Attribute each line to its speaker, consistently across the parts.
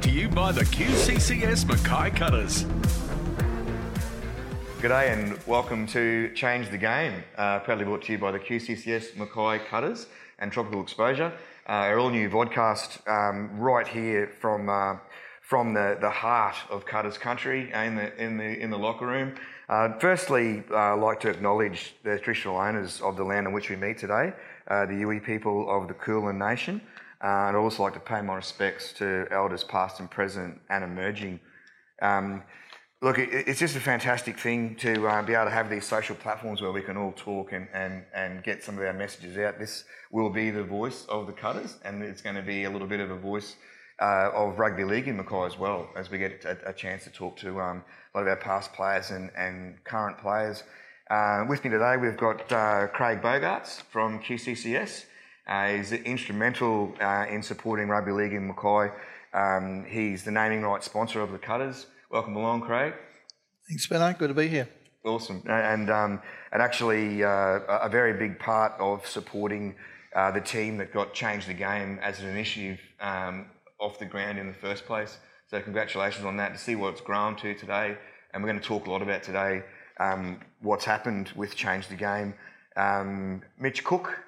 Speaker 1: brought to you by the QCCS Mackay Cutters.
Speaker 2: G'day and welcome to Change the Game, uh, proudly brought to you by the QCCS Mackay Cutters and Tropical Exposure, uh, our all new vodcast um, right here from uh, from the, the heart of Cutters country uh, in the in the in the locker room. Uh, firstly, uh, I'd like to acknowledge the traditional owners of the land on which we meet today, the Yuwi people of the Kulin Nation. Uh, I'd also like to pay my respects to elders past and present and emerging. Um, Look, it's just a fantastic thing to uh, be able to have these social platforms where we can all talk and, and, and get some of our messages out. This will be the voice of the cutters, and it's going to be a little bit of a voice uh, of rugby league in Mackay as well, as we get a, a chance to talk to um, a lot of our past players and, and current players. Uh, with me today, we've got uh, Craig Bogaarts from QCCS. Uh, he's instrumental uh, in supporting rugby league in Mackay. Um, he's the naming rights sponsor of the Cutters. Welcome along, Craig.
Speaker 3: Thanks, Benno. Good to be here.
Speaker 2: Awesome, and um, and actually uh, a very big part of supporting uh, the team that got changed the game as an initiative um, off the ground in the first place. So congratulations on that. To see what it's grown to today, and we're going to talk a lot about today um, what's happened with change the game. Um, Mitch Cook,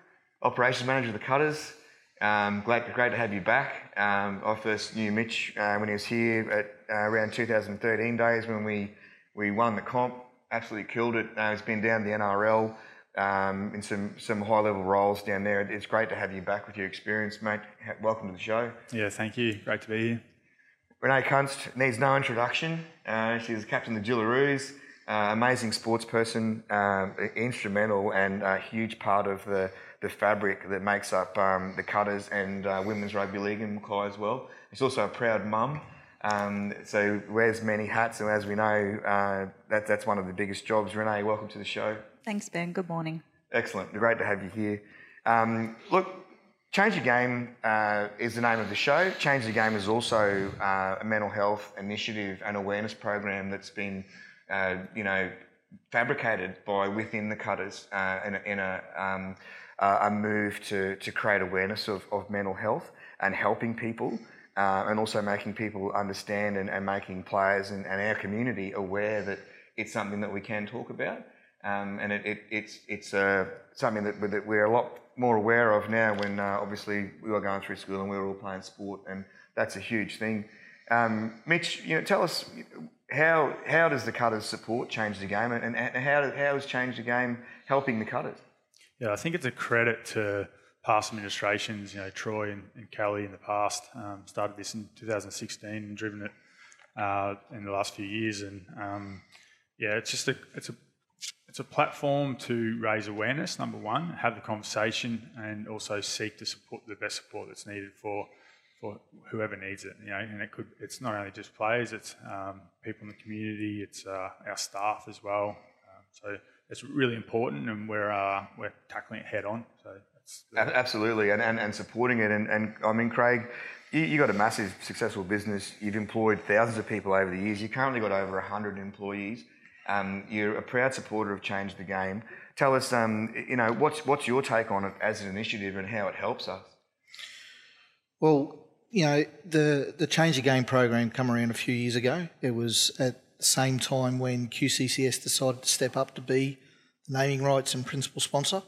Speaker 2: operations manager of the Cutters. Um, great, great to have you back. Um, I first knew Mitch uh, when he was here at uh, around 2013 days when we, we won the comp. Absolutely killed it. Uh, he's been down the NRL um, in some, some high level roles down there. It's great to have you back with your experience, mate. Welcome to the show.
Speaker 4: Yeah, thank you. Great to be here.
Speaker 2: Renae Kunst needs no introduction. Uh, she's captain of the Jillaroos. Uh, amazing sports person, um, instrumental and a huge part of the the fabric that makes up um, the Cutters and uh, Women's Rugby League in Mackay as well. She's also a proud mum, um, so wears many hats, and as we know, uh, that, that's one of the biggest jobs. Renae, welcome to the show.
Speaker 5: Thanks, Ben. Good morning.
Speaker 2: Excellent. Great to have you here. Um, look, Change the Game uh, is the name of the show. Change the Game is also uh, a mental health initiative and awareness program that's been, uh, you know, fabricated by within the Cutters uh, in a, in a um, uh, a move to, to create awareness of, of mental health and helping people uh, and also making people understand and, and making players and, and, our community aware that it's something that we can talk about. Um, and it, it, it's, it's uh, something that, that, we're a lot more aware of now when uh, obviously we were going through school and we were all playing sport and that's a huge thing. Um, Mitch, you know, tell us how, how does the Cutters support Change the Game and, and how, how has Change the Game helping the Cutters?
Speaker 4: Yeah, I think it's a credit to past administrations. You know, Troy and, and Kelly in the past um, started this in 2016 and driven it uh, in the last few years. And um, yeah, it's just a it's a it's a platform to raise awareness. Number one, have the conversation, and also seek to support the best support that's needed for for whoever needs it. You know, and it could it's not only just players, it's um, people in the community, it's uh, our staff as well. Um, so it's really important, and we're uh, we're tackling it head on. So
Speaker 2: absolutely, and, and, and supporting it. And, and I mean, Craig, you, you got a massive successful business. You've employed thousands of people over the years. You currently got over hundred employees. Um, you're a proud supporter of Change the Game. Tell us, um, you know, what's what's your take on it as an initiative and how it helps us?
Speaker 3: Well, you know, the the Change the Game program come around a few years ago. It was at the same time when QCCS decided to step up to be naming rights and principal sponsor.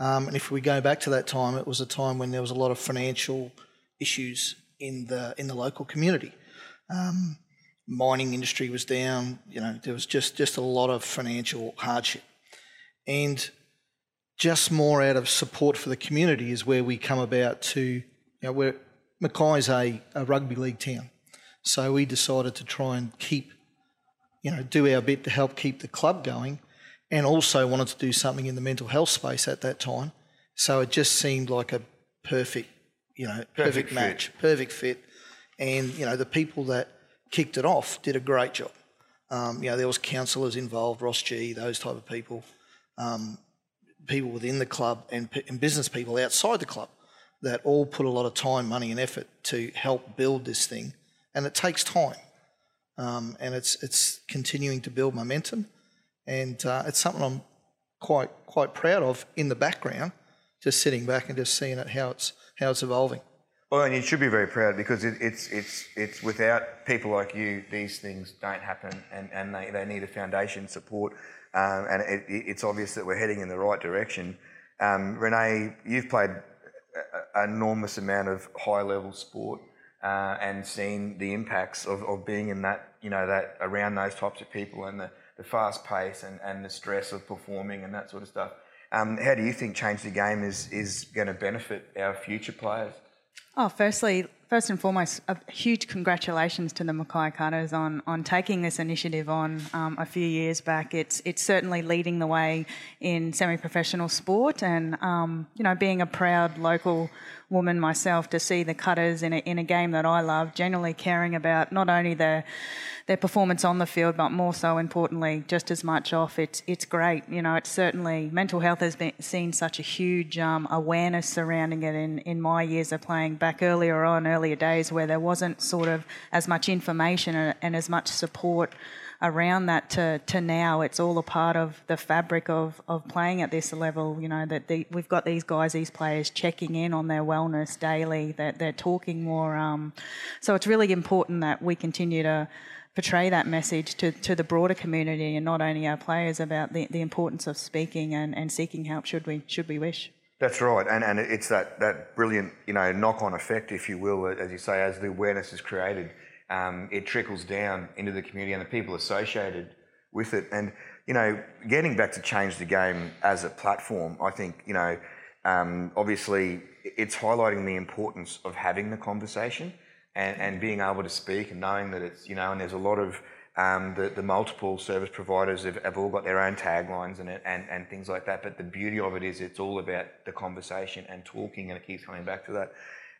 Speaker 3: Um, and if we go back to that time, it was a time when there was a lot of financial issues in the in the local community. Um, mining industry was down. You know, there was just just a lot of financial hardship, and just more out of support for the community is where we come about to. You know, where Mackay's a, a rugby league town, so we decided to try and keep, you know, do our bit to help keep the club going and also wanted to do something in the mental health space at that time. So it just seemed like a perfect, you know, perfect, perfect match, fit. perfect fit. And you know, the people that kicked it off did a great job. Um, you know, there was counsellors involved, Ross G, those type of people, um, people within the club, and, and business people outside the club that all put a lot of time, money, and effort to help build this thing. And it takes time, um, and it's it's continuing to build momentum and uh, it's something I'm quite quite proud of in the background, just sitting back and just seeing it how it's how it's evolving.
Speaker 2: Well, and you should be very proud because it, it's it's it's without people like you, these things don't happen, and, and they, they need a foundation support, um, and it, it's obvious that we're heading in the right direction. Um, Renae, you've played an enormous amount of high level sport uh, and seen the impacts of, of being in that you know that around those types of people and the, the fast pace and, and the stress of performing and that sort of stuff. Um, how do you think change the game is is going to benefit our future players?
Speaker 5: Oh, firstly, first and foremost, a huge congratulations to the Mackay Cutters on on taking this initiative on um, a few years back. It's it's certainly leading the way in semi-professional sport, and um, you know, being a proud local woman myself, to see the Cutters in a in a game that I love, generally caring about not only their their performance on the field, but more so importantly, just as much off. It's it's great. You know, it's certainly mental health has been seen such a huge um, awareness surrounding it in in my years of playing back earlier on, earlier days where there wasn't sort of as much information and, and as much support around that to, to now it's all a part of the fabric of, of playing at this level you know that the, we've got these guys these players checking in on their wellness daily that they're talking more um, so it's really important that we continue to portray that message to, to the broader community and not only our players about the, the importance of speaking and, and seeking help should we should we wish.
Speaker 2: That's right, and and it's that that brilliant you know knock on effect, if you will, as you say, as the awareness is created, um, it trickles down into the community and the people associated with it. And you know, getting back to change the game as a platform, I think you know, um, obviously, it's highlighting the importance of having the conversation and, and being able to speak and knowing that it's, you know, and there's a lot of um, the, the multiple service providers have, have all got their own taglines and, and, and things like that. But the beauty of it is it's all about the conversation and talking, and it keeps coming back to that.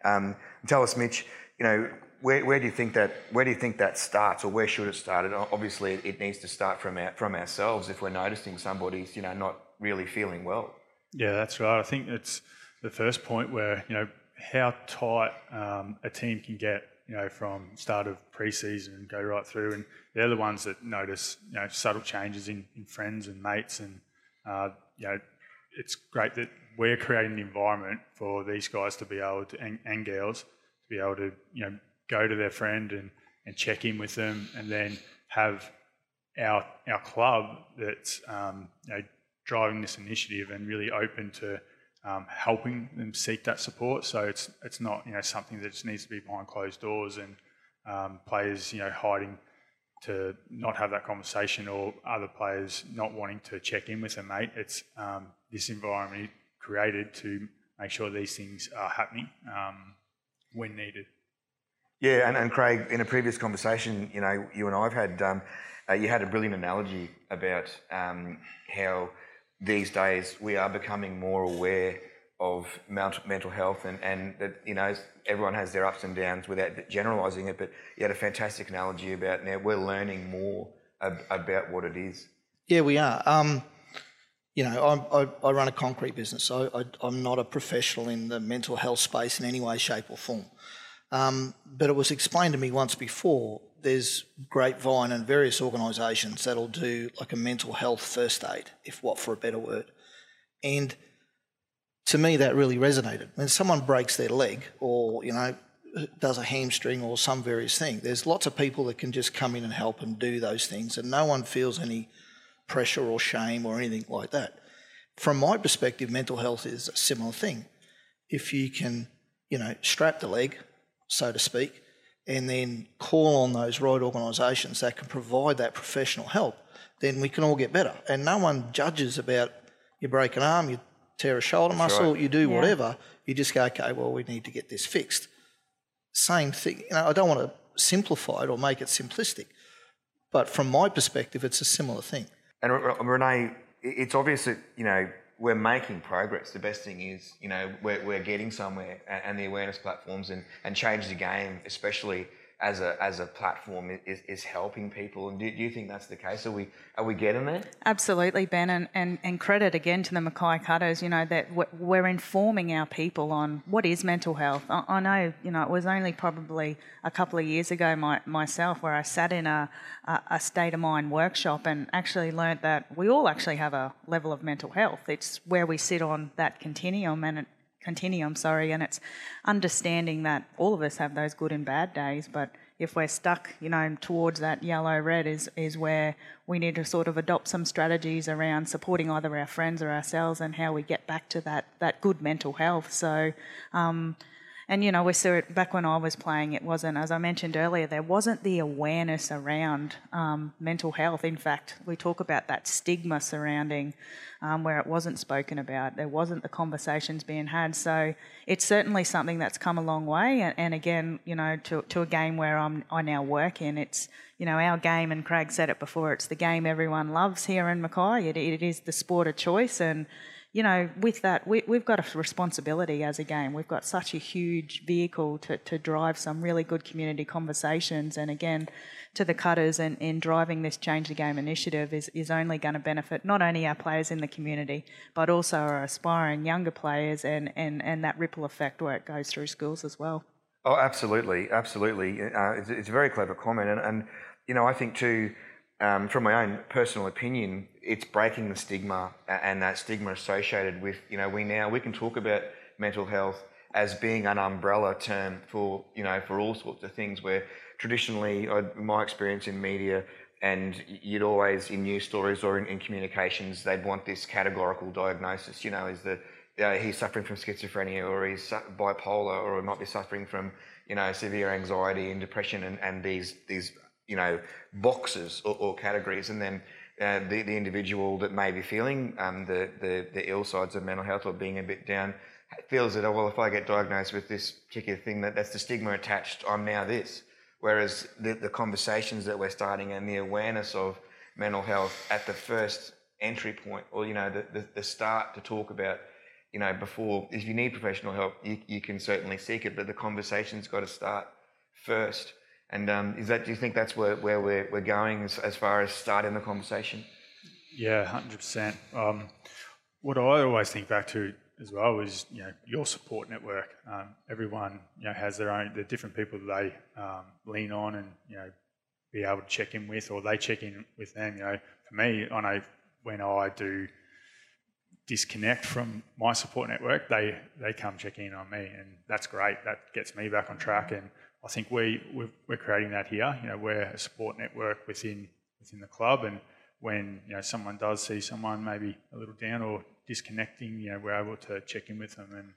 Speaker 2: Um, tell us, Mitch, you know, where, where do you think that where do you think that starts, or where should it start? And obviously, it needs to start from our, from ourselves if we're noticing somebody's, you know, not really feeling well.
Speaker 4: Yeah, that's right. I think it's the first point where you know how tight um, a team can get, you know, from start of pre-season and go right through, and they're the ones that notice, you know, subtle changes in, in friends and mates, and uh, you know, it's great that we're creating the environment for these guys to be able to and, and girls to be able to, you know, go to their friend and, and check in with them, and then have our our club that's um, you know, driving this initiative and really open to um, helping them seek that support. So it's it's not you know something that just needs to be behind closed doors and um, players you know hiding to not have that conversation or other players not wanting to check in with a mate. It's um, this environment created to make sure these things are happening um, when needed.
Speaker 2: Yeah, and, and Craig, in a previous conversation, you know, you and I've had, um, uh, you had a brilliant analogy about um, how these days we are becoming more aware of mental health and, and that, you know, everyone has their ups and downs without generalising it, but you had a fantastic analogy about now we're learning more ab- about what it is.
Speaker 3: Yeah, we are. Um, you know, I, I, I, run a concrete business, so I, am not a professional in the mental health space in any way, shape, or form. Um, but it was explained to me once before there's Grapevine and various organisations that'll do like a mental health first aid, if what for a better word. And to me, that really resonated. When someone breaks their leg or, you know, does a hamstring or some various thing, there's lots of people that can just come in and help and do those things, and no one feels any pressure or shame or anything like that. From my perspective, mental health is a similar thing. If you can, you know, strap the leg, so to speak, and then call on those right organisations that can provide that professional help, then we can all get better. And no one judges about you break an arm, you tear a shoulder That's muscle, right. you do yeah. whatever. You just go, okay, well, we need to get this fixed. Same thing. You know, I don't want to simplify it or make it simplistic, but from my perspective, it's a similar thing.
Speaker 2: And Renae, it's obvious that you know we're making progress. The best thing is, you know, we're, we're getting somewhere, and, the awareness platforms and, and change the game, especially as a as a platform, is, is helping people. And do, do you think that's the case? Are we are we getting there?
Speaker 5: Absolutely, Ben, and, and, and credit again to the Mackay Cutters. You know that we're informing our people on what is mental health. I, I know, you know, it was only probably a couple of years ago my, myself where I sat in a, a, a state of mind workshop and actually learnt that we all actually have a level of mental health. It's where we sit on that continuum, and continuum, sorry, and it's understanding that all of us have those good and bad days, but if we're stuck, you know, towards that yellow red is is where we need to sort of adopt some strategies around supporting either our friends or ourselves and how we get back to that that good mental health. So. Um, and you know, we saw it back when I was playing. It wasn't, as I mentioned earlier, there wasn't the awareness around um, mental health. In fact, we talk about that stigma surrounding um, where it wasn't spoken about. There wasn't the conversations being had. So it's certainly something that's come a long way. And, and again, you know, to, to a game where I'm, I now work in, it's you know our game. And Craig said it before. It's the game everyone loves here in Mackay. It, it is the sport of choice and you know, with that, we, have got a responsibility as a game. We've got such a huge vehicle to, to drive some really good community conversations. And again, to the cutters and in driving this Change the Game initiative is, is only going to benefit not only our players in the community, but also our aspiring younger players and, and, and that ripple effect where it goes through schools as well.
Speaker 2: Oh, absolutely, absolutely. Uh, it's, it's, a very clever comment. And, and you know, I think too, um, from my own personal opinion, it's breaking the stigma and that stigma associated with, you know, we now, we can talk about mental health as being an umbrella term for, you know, for all sorts of things where traditionally, my experience in media, and you'd always, in news stories or in, in communications, they'd want this categorical diagnosis, you know, is that uh, he's suffering from schizophrenia or he's bipolar or he might be suffering from, you know, severe anxiety and depression and, and these, these you know, boxes or, or categories, and then uh, the, the individual that may be feeling um, the, the, the ill sides of mental health or being a bit down feels that, oh, well, if I get diagnosed with this particular thing, that that's the stigma attached, I'm now this. Whereas the, the conversations that we're starting and the awareness of mental health at the first entry point, or, you know, the, the, the start to talk about, you know, before, if you need professional help, you, you can certainly seek it, but the conversation's got to start first. And um, is that? Do you think that's where, where we're, we're going as, as far as starting the conversation?
Speaker 4: Yeah, hundred percent. Um, what I always think back to as well is you know your support network. Um, everyone you know has their own. The different people that they um, lean on and you know be able to check in with, or they check in with them. You know, for me, I know when I do disconnect from my support network, they they come check in on me, and that's great. That gets me back on track and I think we we're creating that here. You know, we're a support network within within the club, and when you know someone does see someone maybe a little down or disconnecting, you know, we're able to check in with them and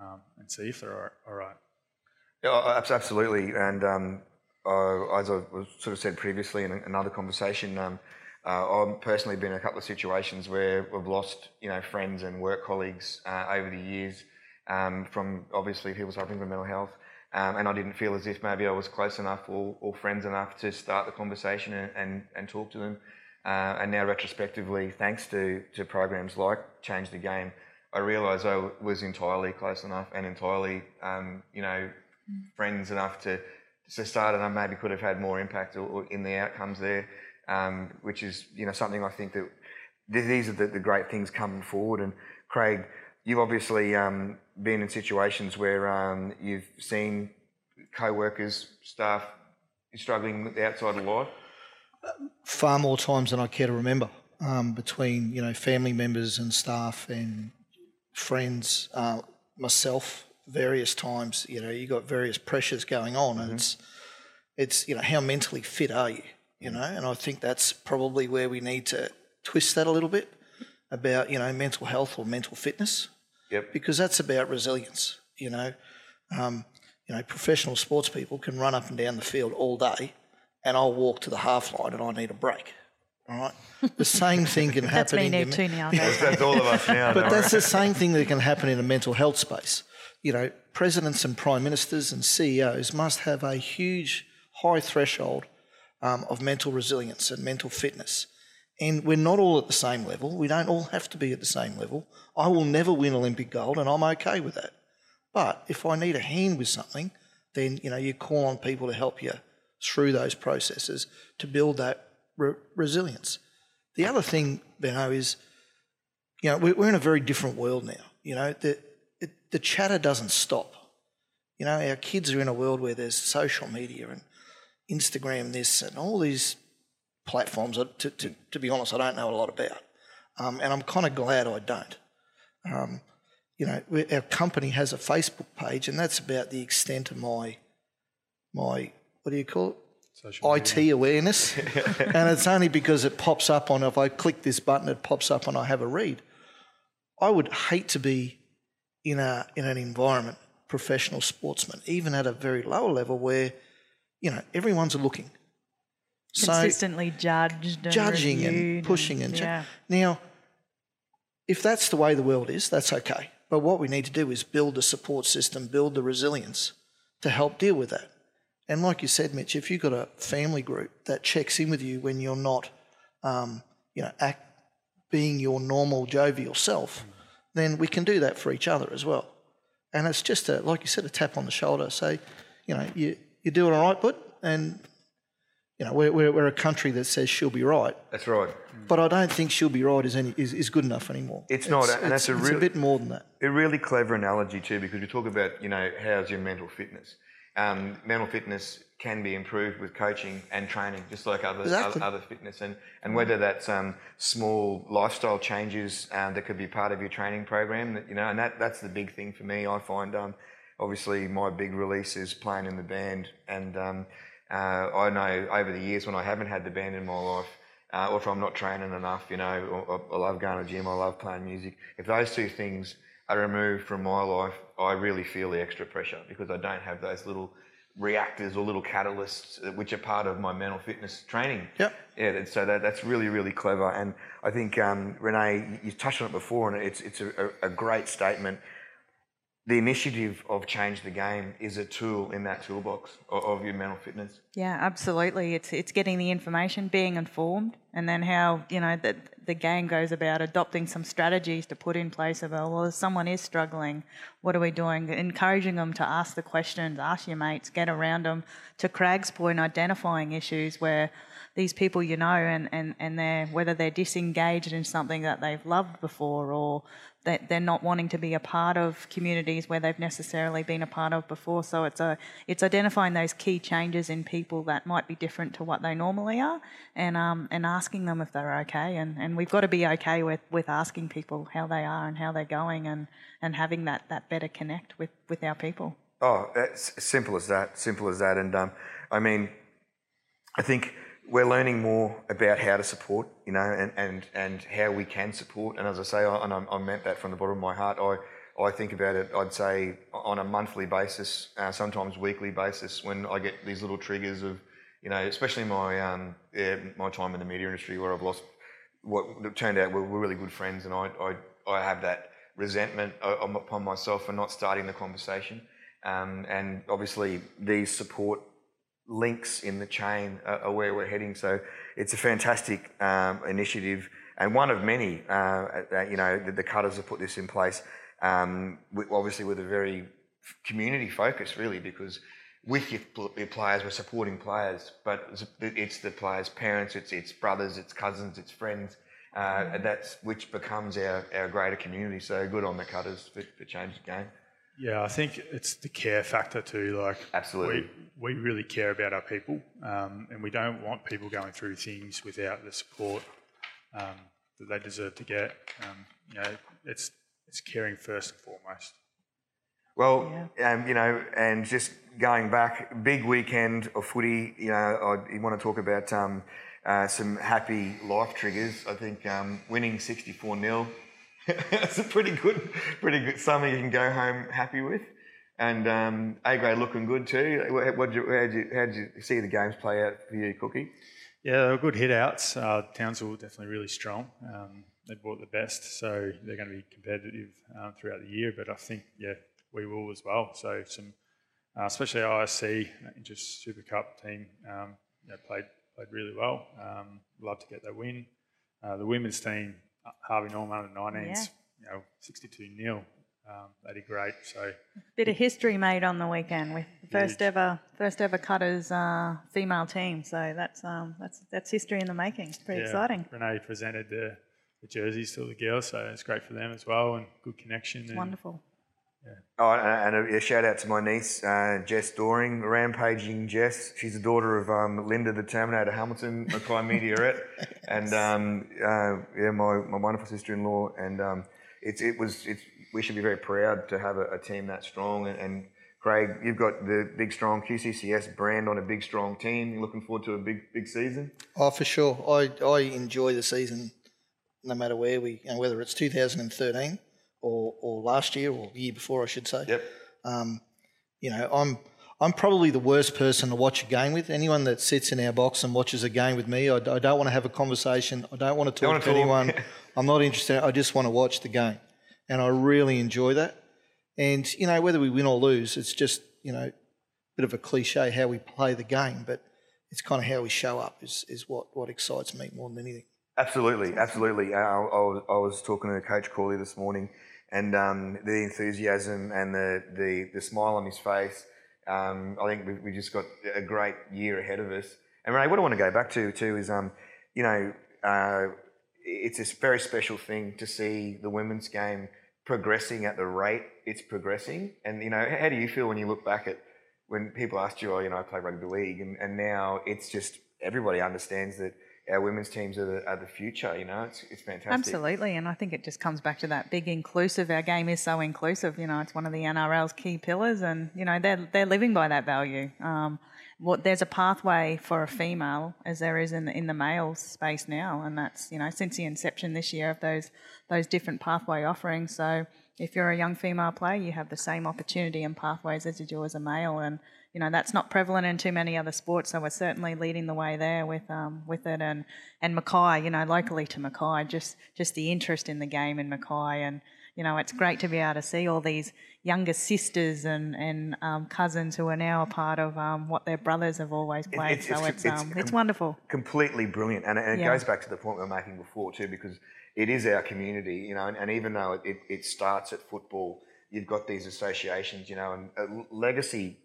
Speaker 4: um, and see if they're all right.
Speaker 2: Yeah, absolutely. And um, uh, as I sort of said previously in another conversation, um, uh, I've personally been in a couple of situations where we've lost, you know, friends and work colleagues uh, over the years um, from obviously people suffering from mental health. Um, and I didn't feel as if maybe I was close enough or, or friends enough to start the conversation and, and, and talk to them. Uh, and now, retrospectively, thanks to, to programs like Change the Game, I realise I was entirely close enough and entirely, um, you know, friends enough to, to start, and I maybe could have had more impact or, or in the outcomes there, um, which is, you know, something I think that these are the, the great things coming forward. And Craig, You've obviously um, been in situations where um, you've seen co-workers, staff struggling with the outside of life.
Speaker 3: Far more times than I care to remember, um, between you know family members and staff and friends, uh, myself, various times. You know, you got various pressures going on, and mm-hmm. it's it's you know how mentally fit are you? You know, and I think that's probably where we need to twist that a little bit about you know mental health or mental fitness.
Speaker 2: Yep.
Speaker 3: Because that's about resilience. You know, um, you know, professional sports people can run up and down the field all day, and I'll walk to the half line and I need a break. All right. The same thing can happen.
Speaker 5: that's me
Speaker 3: in
Speaker 5: too now.
Speaker 2: that's, that's all of us now.
Speaker 3: But that's the same thing that can happen in a mental health space. You know, presidents and prime ministers and CEOs must have a huge, high threshold um, of mental resilience and mental fitness. And we're not all at the same level. We don't all have to be at the same level. I will never win Olympic gold, and I'm okay with that. But if I need a hand with something, then you know you call on people to help you through those processes to build that re- resilience. The other thing, Benno, is you know we're in a very different world now. You know the it, the chatter doesn't stop. You know our kids are in a world where there's social media and Instagram this and all these platforms to, to, to, be honest, I don't know a lot about. Um, and I'm kind of glad I don't. Um, you know, our company has a Facebook page, and that's about the extent of my my what do you call it?
Speaker 4: Social
Speaker 3: IT awareness, and it's only because it pops up on. If I click this button, it pops up and I have a read. I would hate to be in a in an environment, professional sportsman, even at a very lower level, where you know everyone's looking. So
Speaker 5: Consistently judged, and
Speaker 3: judging and pushing and,
Speaker 5: yeah.
Speaker 3: now, if that's the way the world is, that's okay. But what we need to do is build a support system, build the resilience to help deal with that. And like you said, Mitch, if you've got a family group that checks in with you when you're not, um, you know, act, being your normal jovial self, then we can do that for each other as well. And it's just a, like you said, a tap on the shoulder. Say, you know, you you're doing all right, but, and you know, we're, we're, we're a country that says she'll be right,
Speaker 2: That's right.
Speaker 3: but I don't think she'll be right is, any, is, is good enough anymore.
Speaker 2: It's not, and that's a
Speaker 3: it's a bit more than that.
Speaker 2: A really clever analogy too, because we talk about you know how's your mental fitness. Um, mental fitness can be improved with coaching and training, just like other
Speaker 3: Exactly.
Speaker 2: other, other fitness, and and whether that's um, small lifestyle changes um, that could be part of your training program, that you know, and that that's the big thing for me. I find um, obviously my big release is playing in the band, and um, uh, I know over the years when I haven't had the band in my life, uh, or if I'm not training enough, you know, or, I love going to the gym, I love playing music. If those two things are removed from my life, I really feel the extra pressure because I don't have those little reactors or little catalysts uh, which are part of my mental fitness training.
Speaker 3: Yep.
Speaker 2: Yeah, so that, that's really, really clever. And I think, um, Renae, you- touched on it before, and it's, it's a a great statement. The initiative of Change the Game is a tool in that toolbox of, your mental fitness.
Speaker 5: Yeah, absolutely. It's it's getting the information, being informed, and then how you know that the game goes about adopting some strategies to put in place of oh, well, if someone is struggling, what are we doing? Encouraging them to ask the questions, ask your mates, get around them. To Craig's point, identifying issues where these people you know and, and, and they're whether they're disengaged in something that they've loved before or that they're not wanting to be a part of communities where they've necessarily been a part of before. So it's a it's identifying those key changes in people that might be different to what they normally are, and um and asking them if they're okay. And, and we've got to be okay with, with asking people how they are and how they're going, and, and having that, that better connect with, with our people.
Speaker 2: Oh, simple as that. Simple as that. And um, I mean, I think we're learning more about how to support, you know, and, and, and how we can support. And as I say, I, and I, I meant that from the bottom of my heart. I, I think about it, I'd say, on a monthly basis, uh, sometimes weekly basis, when I get these little triggers of, you know, especially my um, yeah, my time in the media industry where I've lost what turned out we're, really good friends, and I, I, I have that resentment uh, upon myself for not starting the conversation. Um, and obviously, these support links in the chain are, are where we're heading. So it's a fantastic um, initiative and one of many. Uh, that, you know, the, the cutters have put this in place, um, obviously with a very community focus, really, because with your, players, we're supporting players, but it's, it's the players' parents, it's it's brothers, it's cousins, it's friends. Uh, that's which becomes our, our greater community. So good on the cutters for, for changing the game.
Speaker 4: Yeah, I think it's the care factor too. Like,
Speaker 2: Absolutely.
Speaker 4: we, we really care about our people, um, and we don't want people going through things without the support um, that they deserve to get. Um, you know, it's it's caring first and foremost.
Speaker 2: Well, um, you know, and just going back, big weekend of footy. You know, I, you want to talk about um, uh, some happy life triggers. I think um, winning sixty-four 0 That's a pretty good, pretty good. Something you can go home happy with. And um, A grade looking good too. What, you, how'd, you, how'd you see the games play out for you, Cookie?
Speaker 4: Yeah, they were good hit outs. Uh, Townsville definitely really strong. Um, they brought the best, so they're going to be competitive um, throughout the year. But I think, yeah, we will as well. So some, uh, especially ISC, just Super Cup team, um, you know, played played really well. Um, love to get that win. Uh, the women's team, Harvey Norman under 19s,
Speaker 5: Yeah.
Speaker 4: you know, 62 nil. Um, they did great. So
Speaker 5: Bit of history made on the weekend with the first
Speaker 4: Huge.
Speaker 5: ever first ever cutters uh, female team. So that's um, that's that's history in the making. It's pretty
Speaker 4: yeah,
Speaker 5: exciting.
Speaker 4: Renae presented the, the jerseys to the girls, so it's great for them as well, and good connection. and
Speaker 5: Wonderful.
Speaker 2: Oh, and and a, a shout out to my niece, uh, Jess Doring, rampaging Jess. She's the daughter of um, Linda the Terminator Hamilton, Mackay Meteorette, and um, uh, yeah, my, my wonderful sister-in-law, and um, it's it was it's we should be very proud to have a, a team that strong and, and Craig, you've got the big strong QCCS brand on a big strong team. You're looking forward to a big big season.
Speaker 3: Oh, for sure. I, I enjoy the season, no matter where we, you know, whether it's 2013 or, or last year or the year before, I should say.
Speaker 2: Yep.
Speaker 3: Um, you know, I'm I'm probably the worst person to watch a game with. Anyone that sits in our box and watches a game with me, I, I don't want to have a conversation. I don't want to talk to
Speaker 2: talk.
Speaker 3: anyone. I'm not interested. I just want to watch the game, and I really enjoy that. And you know, whether we win or lose, it's just you know, a bit of a cliche how we play the game, but it's kind of how we show up is is what what excites me more than anything.
Speaker 2: Absolutely, absolutely. I, I, was, I was talking to Coach Corley this morning, and um, the enthusiasm and the, the, the smile on his face. Um, I think we, we just got a great year ahead of us. And Ray, what I want to go back to too is, um, you know, uh, it's a very special thing to see the women's game progressing at the rate it's progressing. And you know, how do you feel when you look back at when people asked you, oh, you know, I play rugby league, and, and now it's just everybody understands that our women's teams are the, are the future. You know, it's, it's fantastic.
Speaker 5: Absolutely, and I think it just comes back to that big inclusive. Our game is so inclusive. You know, it's one of the NRL's key pillars, and you know they're they're living by that value. Um, what there's a pathway for a female as there is in the, in the male space now, and that's you know since the inception this year of those those different pathway offerings. So if you're a young female player, you have the same opportunity and pathways as you do as a male, and you know that's not prevalent in too many other sports. So we're certainly leading the way there with um, with it, and and Mackay, you know, locally to Mackay, just just the interest in the game in Mackay, and you know, it's great to be able to see all these younger sisters and and um, cousins who are now a part of um, what their brothers have always played.
Speaker 2: it's-
Speaker 5: so
Speaker 2: it's-
Speaker 5: it's um, it's wonderful.
Speaker 2: completely brilliant, and, and it
Speaker 5: Yeah.
Speaker 2: goes back to the point we were making before too, because it is our community, you know, and, and even though it, it, it starts at football, you've got these associations, you know, and uh, legacy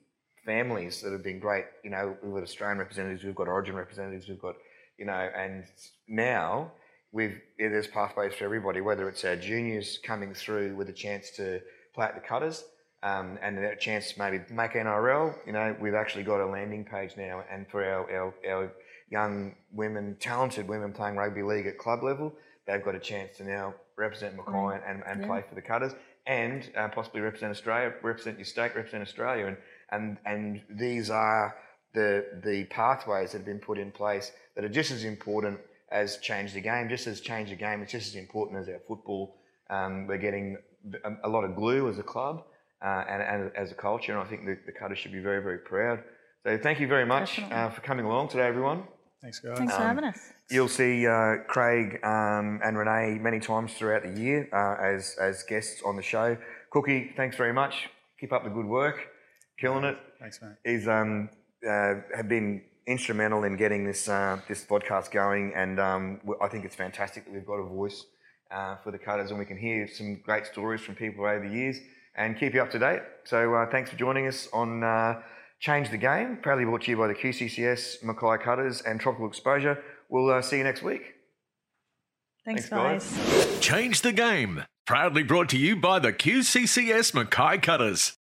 Speaker 2: families that have been great. You know, we've got Australian representatives, we've got Origin representatives, we've got, you know, and now we've yeah, there's pathways for everybody, whether it's our juniors coming through with a chance to play at the Cutters. Um, and a chance to maybe make NRL. You know, we've actually got a landing page now, and for our, our, our young women, talented women playing rugby league at club level, they've got a chance to now represent Mackay and, and play for the Cutters, and uh, possibly represent Australia, represent your state, represent Australia, and and and these are the the pathways that have been put in place that are just as important as change the game, just as change the game. It's just as important as our football. Um, we're getting a, a lot of glue as a club uh, and, and as a culture, and I think the, the Cutters should be very very proud. So thank you very much uh, for coming along today, everyone.
Speaker 4: Thanks, guys.
Speaker 5: Thanks for
Speaker 2: Um,
Speaker 5: having us.
Speaker 2: You'll see uh, Craig um, and Renae many times throughout the year uh, as as guests on the show. Cookie, thanks very much. Keep up the good work, killing it.
Speaker 4: Thanks, mate.
Speaker 2: He's um, uh, have been instrumental in getting this uh, this podcast going, and um, w- I think it's fantastic that we've got a voice uh, for the Cutters, and we can hear some great stories from people over the years and keep you up to date. So uh, thanks for joining us on. Uh, Change the Game, proudly brought to you by the QCCS, Mackay Cutters, and Tropical Exposure. We'll uh, see you next week.
Speaker 5: Thanks,
Speaker 2: thanks,
Speaker 5: guys.
Speaker 1: Change the game. Proudly brought to you by the QCCS Mackay Cutters.